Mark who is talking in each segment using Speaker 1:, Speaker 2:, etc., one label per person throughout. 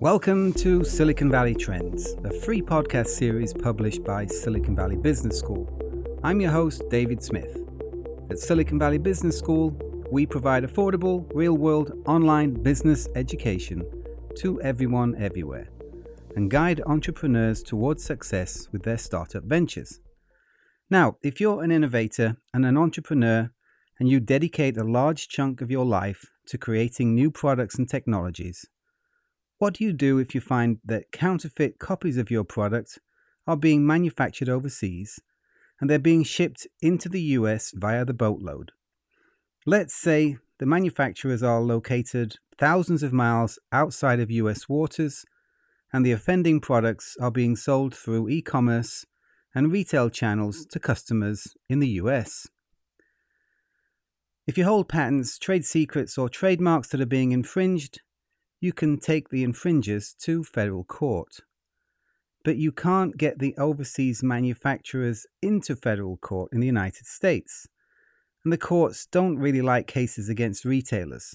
Speaker 1: Welcome to Silicon Valley Trends, a free podcast series published by Silicon Valley Business School. I'm your host, David Smith. At Silicon Valley Business School, we provide affordable, real world online business education to everyone everywhere and guide entrepreneurs towards success with their startup ventures. Now, if you're an innovator and an entrepreneur and you dedicate a large chunk of your life to creating new products and technologies, what do you do if you find that counterfeit copies of your product are being manufactured overseas and they're being shipped into the US via the boatload? Let's say the manufacturers are located thousands of miles outside of US waters and the offending products are being sold through e commerce and retail channels to customers in the US. If you hold patents, trade secrets, or trademarks that are being infringed, you can take the infringers to federal court. But you can't get the overseas manufacturers into federal court in the United States. And the courts don't really like cases against retailers.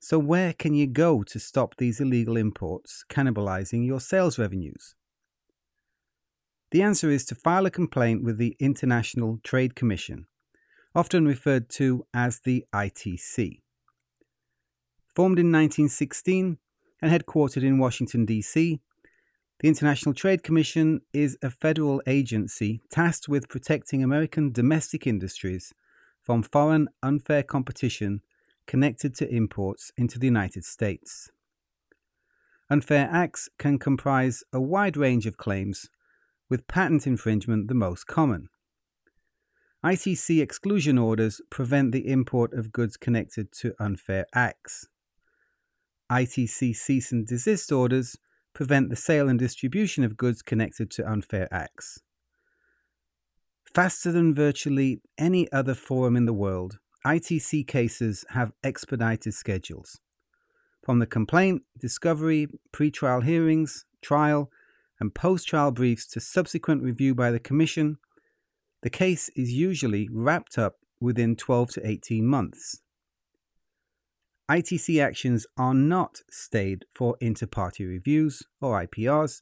Speaker 1: So, where can you go to stop these illegal imports cannibalizing your sales revenues? The answer is to file a complaint with the International Trade Commission, often referred to as the ITC. Formed in 1916 and headquartered in Washington, D.C., the International Trade Commission is a federal agency tasked with protecting American domestic industries from foreign unfair competition connected to imports into the United States. Unfair acts can comprise a wide range of claims, with patent infringement the most common. ITC exclusion orders prevent the import of goods connected to unfair acts. ITC cease and desist orders prevent the sale and distribution of goods connected to unfair acts. Faster than virtually any other forum in the world, ITC cases have expedited schedules. From the complaint, discovery, pre-trial hearings, trial, and post trial briefs to subsequent review by the Commission, the case is usually wrapped up within 12 to 18 months. ITC actions are not stayed for inter partes reviews or IPRs,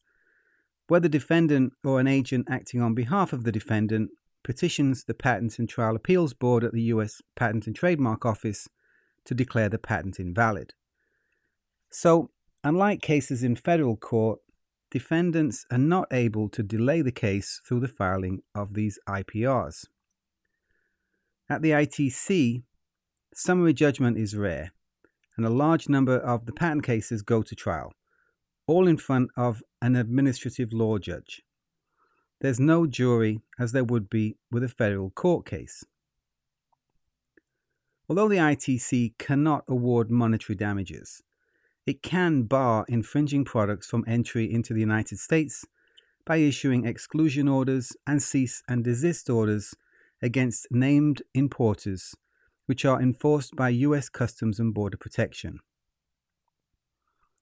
Speaker 1: where the defendant or an agent acting on behalf of the defendant petitions the Patent and Trial Appeals Board at the US Patent and Trademark Office to declare the patent invalid. So, unlike cases in federal court, defendants are not able to delay the case through the filing of these IPRs. At the ITC, summary judgment is rare and a large number of the patent cases go to trial, all in front of an administrative law judge. There's no jury as there would be with a federal court case. Although the ITC cannot award monetary damages, it can bar infringing products from entry into the United States by issuing exclusion orders and cease and desist orders against named importers which are enforced by US Customs and Border Protection.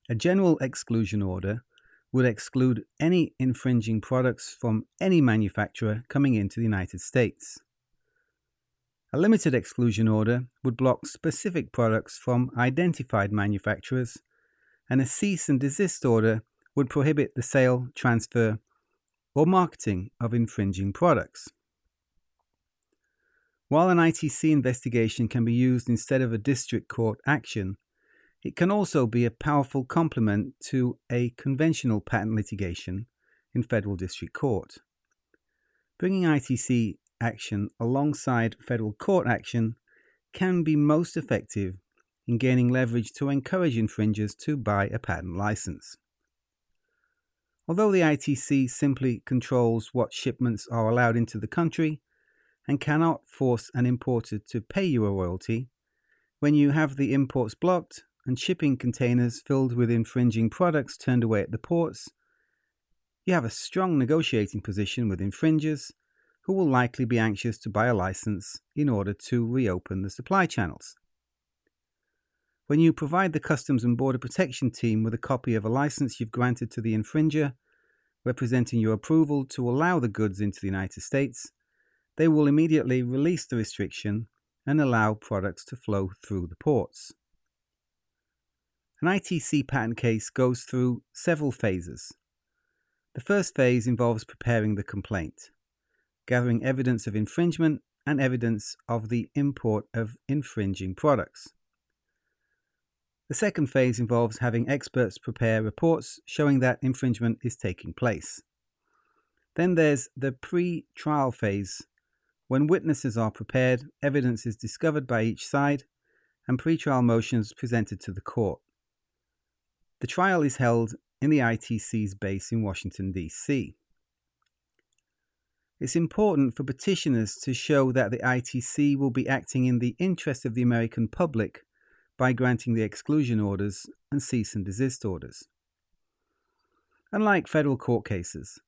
Speaker 1: A general exclusion order would exclude any infringing products from any manufacturer coming into the United States. A limited exclusion order would block specific products from identified manufacturers, and a cease and desist order would prohibit the sale, transfer, or marketing of infringing products. While an ITC investigation can be used instead of a district court action, it can also be a powerful complement to a conventional patent litigation in federal district court. Bringing ITC action alongside federal court action can be most effective in gaining leverage to encourage infringers to buy a patent license. Although the ITC simply controls what shipments are allowed into the country, and cannot force an importer to pay you a royalty, when you have the imports blocked and shipping containers filled with infringing products turned away at the ports, you have a strong negotiating position with infringers who will likely be anxious to buy a license in order to reopen the supply channels. When you provide the Customs and Border Protection team with a copy of a license you've granted to the infringer, representing your approval to allow the goods into the United States, they will immediately release the restriction and allow products to flow through the ports. An ITC patent case goes through several phases. The first phase involves preparing the complaint, gathering evidence of infringement and evidence of the import of infringing products. The second phase involves having experts prepare reports showing that infringement is taking place. Then there's the pre trial phase, when witnesses are prepared, evidence is discovered by each side, and pre-trial motions presented to the court. The trial is held in the ITC's base in Washington, D.C. It's important for petitioners to show that the ITC will be acting in the interest of the American public by granting the exclusion orders and cease and desist orders. Unlike federal court cases,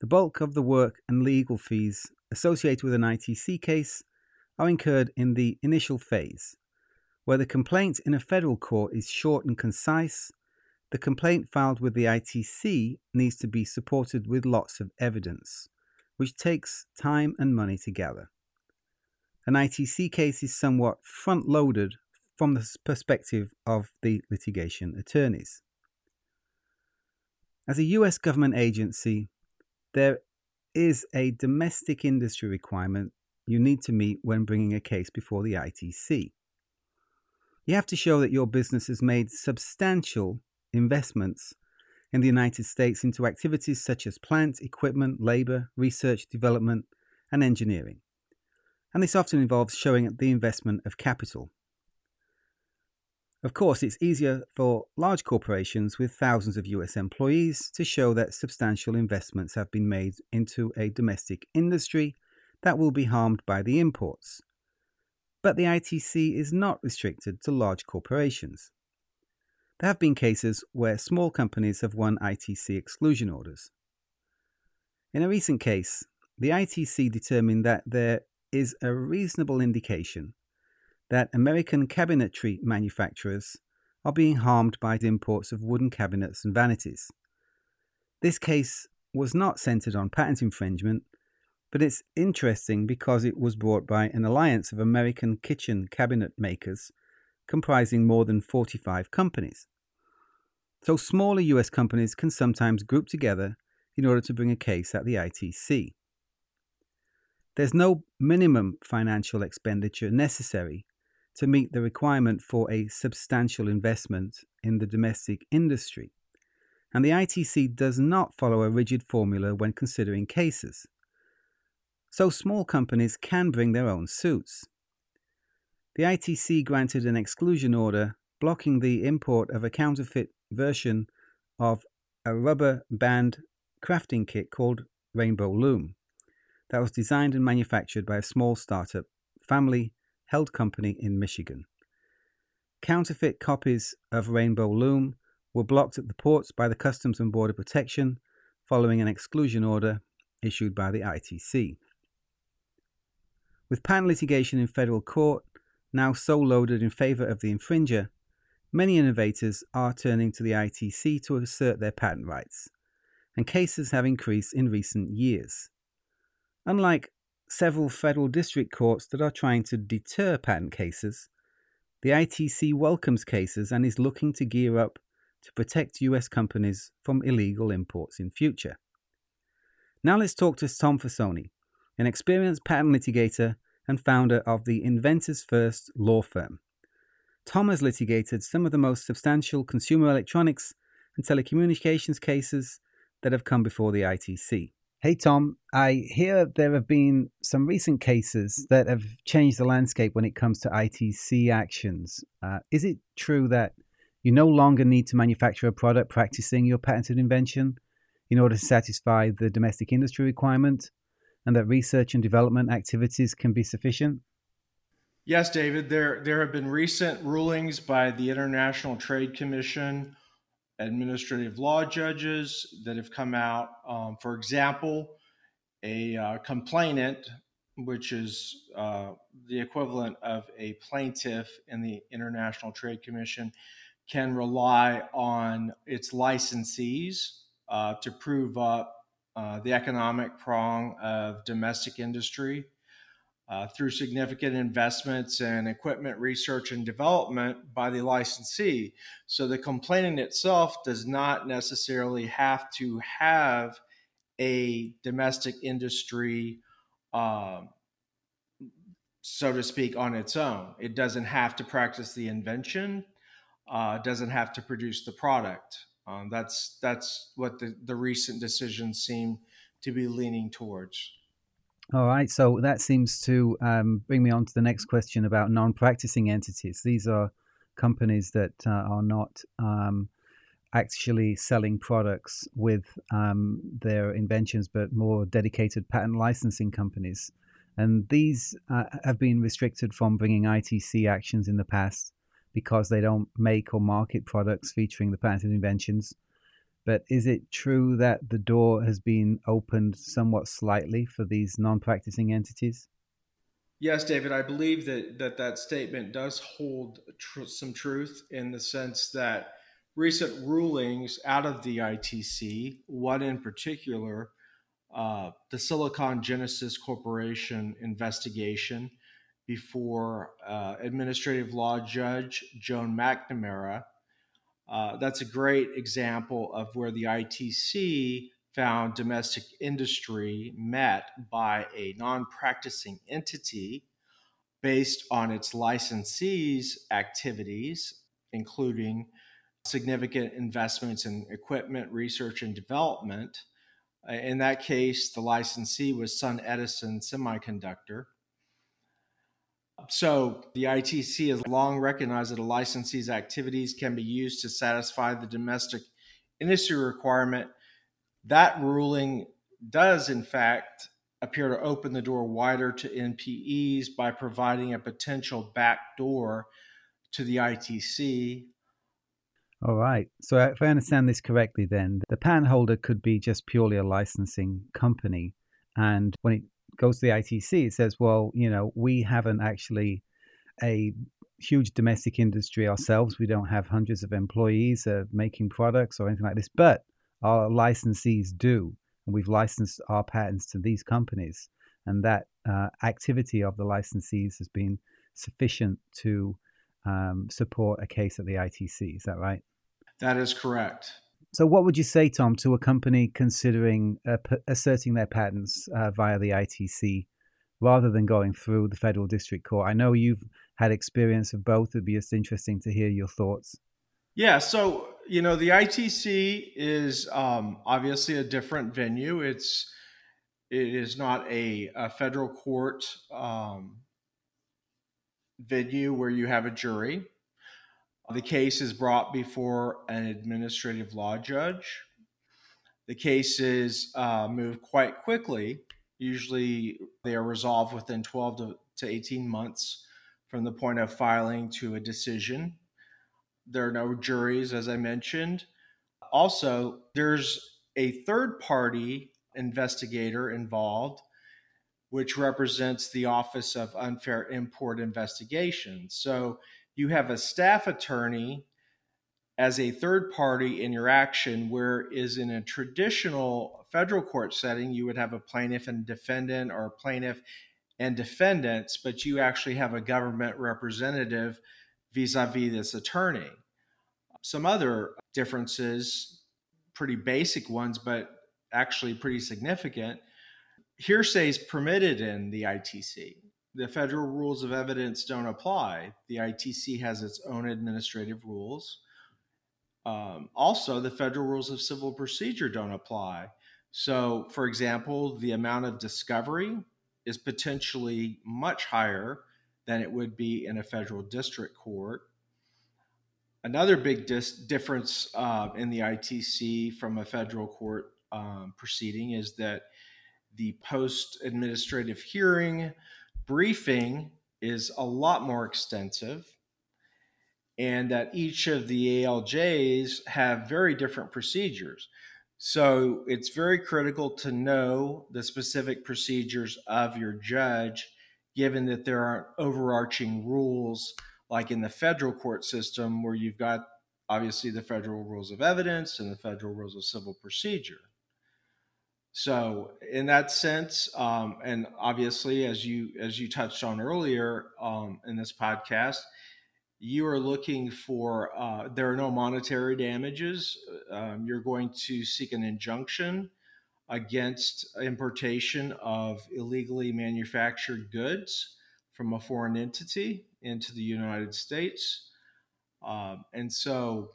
Speaker 1: the bulk of the work and legal fees associated with an ITC case are incurred in the initial phase, where the complaint in a federal court is short and concise. The complaint filed with the ITC needs to be supported with lots of evidence, which takes time and money to gather. An ITC case is somewhat front loaded from the perspective of the litigation attorneys. As a US government agency, there is a domestic industry requirement you need to meet when bringing a case before the ITC. You have to show that your business has made substantial investments in the United States into activities such as plant, equipment, labor, research, development, and engineering. And this often involves showing the investment of capital. Of course, it's easier for large corporations with thousands of US employees to show that substantial investments have been made into a domestic industry that will be harmed by the imports. But the ITC is not restricted to large corporations. There have been cases where small companies have won ITC exclusion orders. In a recent case, the ITC determined that there is a reasonable indication that American cabinetry manufacturers are being harmed by the imports of wooden cabinets and vanities. This case was not centered on patent infringement, but it's interesting because it was brought by an alliance of American kitchen cabinet makers comprising more than 45 companies. So smaller US companies can sometimes group together in order to bring a case at the ITC. There's no minimum financial expenditure necessary to meet the requirement for a substantial investment in the domestic industry, and the ITC does not follow a rigid formula when considering cases. So small companies can bring their own suits. The ITC granted an exclusion order blocking the import of a counterfeit version of a rubber band crafting kit called Rainbow Loom that was designed and manufactured by a small startup family held company in Michigan. Counterfeit copies of Rainbow Loom were blocked at the ports by the Customs and Border Protection following an exclusion order issued by the ITC. With patent litigation in federal court now so loaded in favor of the infringer, many innovators are turning to the ITC to assert their patent rights, and cases have increased in recent years. Unlike several federal district courts that are trying to deter patent cases. The ITC welcomes cases and is looking to gear up to protect US companies from illegal imports in future. Now let's talk to Tom Fasoni, an experienced patent litigator and founder of the Inventors First law firm. Tom has litigated some of the most substantial consumer electronics and telecommunications cases that have come before the ITC. Hey, Tom, I hear there have been some recent cases that have changed the landscape when it comes to ITC actions. Uh, is it true that you no longer need to manufacture a product practicing your patented invention in order to satisfy the domestic industry requirement, and that research and development activities can be sufficient?
Speaker 2: Yes, David. There, there have been recent rulings by the International Trade Commission administrative law judges that have come out. Um, for example, a uh, complainant, which is uh, the equivalent of a plaintiff in the International Trade Commission, can rely on its licensees uh, to prove up uh, the economic prong of domestic industry. Uh, through significant investments in equipment research and development by the licensee. So the complainant itself does not necessarily have to have a domestic industry, uh, so to speak, on its own. It doesn't have to practice the invention, uh, doesn't have to produce the product. Um, that's that's what the, the recent decisions seem to be leaning towards.
Speaker 1: All right, so that seems to um, bring me on to the next question about non practicing entities. These are companies that uh, are not um, actually selling products with um, their inventions, but more dedicated patent licensing companies. And these uh, have been restricted from bringing ITC actions in the past because they don't make or market products featuring the patented inventions but is it true that the door has been opened somewhat slightly for these non practicing entities?
Speaker 2: Yes, David, I believe that that, that statement does hold tr- some truth in the sense that recent rulings out of the ITC, one in particular, uh, the Silicon Genesis Corporation investigation before uh, administrative law judge Joan McNamara, uh, that's a great example of where the ITC found domestic industry met by a non practicing entity based on its licensees' activities, including significant investments in equipment, research, and development. Uh, in that case, the licensee was SunEdison Semiconductor. So the ITC has long recognized that a licensee's activities can be used to satisfy the domestic industry requirement. That ruling does, in fact, appear to open the door wider to NPEs by providing a potential backdoor to the ITC.
Speaker 1: All right. So, if I understand this correctly, then the patent holder could be just purely a licensing company. And when it goes to the ITC, it says, well, you know, we haven't actually a huge domestic industry ourselves. We don't have hundreds of employees uh, making products or anything like this, but our licensees do. And we've licensed our patents to these companies. And that uh, activity of the licensees has been sufficient to um, support a case at the ITC. Is that right?
Speaker 2: That is correct.
Speaker 1: So, what would you say, Tom, to a company considering uh, p- asserting their patents uh, via the ITC rather than going through the federal district court? I know you've had experience of both. It'd be just interesting to hear your thoughts.
Speaker 2: Yeah, so you know the ITC is um, obviously a different venue. It's it is not a, a federal court um, venue where you have a jury. The case is brought before an administrative law judge. The cases uh, move quite quickly. Usually, they are resolved within 12 to, to 18 months from the point of filing to a decision. There are no juries, as I mentioned. Also, there's a third party investigator involved, which represents the Office of Unfair Import Investigation. So you have a staff attorney as a third party in your action, whereas in a traditional federal court setting, you would have a plaintiff and defendant or plaintiff and defendants, but you actually have a government representative vis a vis this attorney. Some other differences, pretty basic ones, but actually pretty significant. Hearsay is permitted in the ITC the federal rules of evidence don't apply. The ITC has its own administrative rules. Um, also, the federal rules of civil procedure don't apply. So, for example, the amount of discovery is potentially much higher than it would be in a federal district court. Another big dis- difference uh, in the ITC from a federal court um, proceeding is that the post administrative hearing briefing is a lot more extensive and that each of the ALJs have very different procedures. So it's very critical to know the specific procedures of your judge, given that there aren't overarching rules like in the federal court system, where you've got obviously the federal rules of evidence and the federal rules of civil procedure. So, in that sense, um, and obviously, as you as you touched on earlier um, in this podcast, you are looking for uh, there are no monetary damages. Um, you're going to seek an injunction against importation of illegally manufactured goods from a foreign entity into the United States, um, and so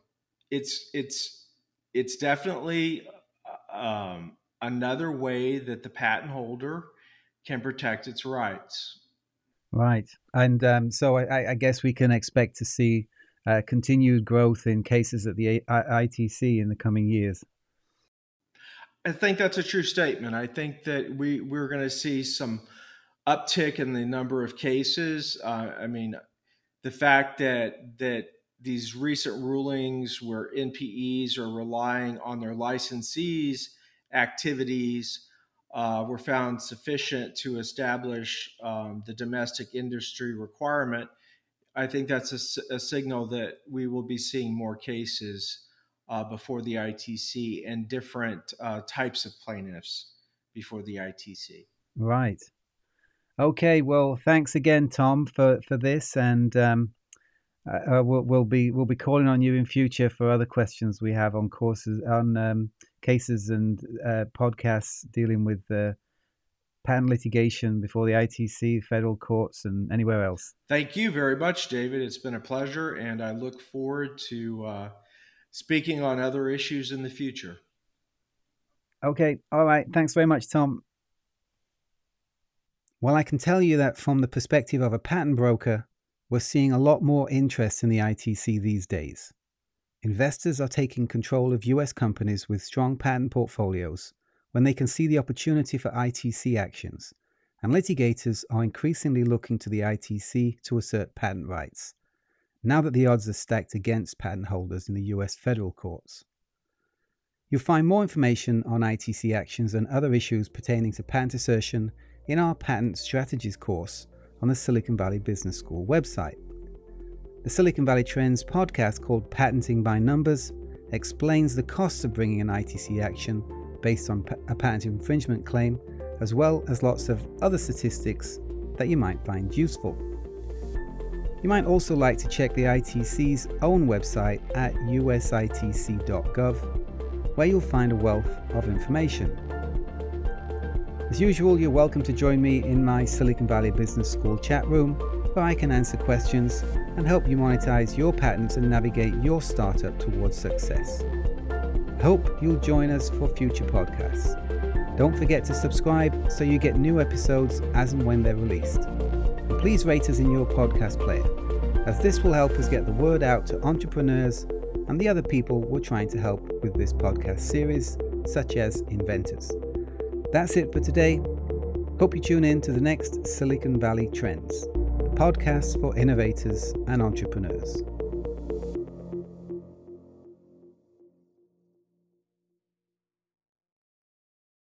Speaker 2: it's it's it's definitely uh, um, another way that the patent holder can protect its rights.
Speaker 1: Right, and um, so I, I, guess we can expect to see uh, continued growth in cases at the ITC in the coming years.
Speaker 2: I think that's a true statement. I think that we we're going to see some uptick in the number of cases. Uh, I mean, the fact that that these recent rulings where NPEs are relying on their licensees' activities uh, were found sufficient to establish um, the domestic industry requirement, I think that's a, a, signal that we will be seeing more cases uh, before the ITC and different uh, types of plaintiffs before the ITC.
Speaker 1: Right. Okay. Well, thanks again, Tom, for for this, and um, uh, we'll, we'll, be we'll be calling on you in future for other questions we have on courses on um, cases and uh, podcasts dealing with uh, patent litigation before the ITC, federal courts, and anywhere else.
Speaker 2: Thank you very much, David. It's been a pleasure, and I look forward to uh, speaking on other issues in the future.
Speaker 1: Okay. All right. Thanks very much, Tom. Well, I can tell you that from the perspective of a patent broker, we're seeing a lot more interest in the ITC these days. Investors are taking control of US companies with strong patent portfolios when they can see the opportunity for ITC actions, and litigators are increasingly looking to the ITC to assert patent rights, now that the odds are stacked against patent holders in the US federal courts. You'll find more information on ITC actions and other issues pertaining to patent assertion in our Patent Strategies course on the Silicon Valley Business School website. The Silicon Valley Trends podcast called Patenting by Numbers explains the costs of bringing an ITC action based on a patent infringement claim, as well as lots of other statistics that you might find useful. You might also like to check the ITC's own website at usitc.gov, where you'll find a wealth of information. As usual, you're welcome to join me in my Silicon Valley Business School chat room where I can answer questions and help you monetize your patents and navigate your startup towards success. Hope you'll join us for future podcasts. Don't forget to subscribe so you get new episodes as and when they're released. And please rate us in your podcast player, as this will help us get the word out to entrepreneurs and the other people we're trying to help with this podcast series, such as inventors. That's it for today. Hope you tune in to the next Silicon Valley Trends, podcast for innovators and entrepreneurs.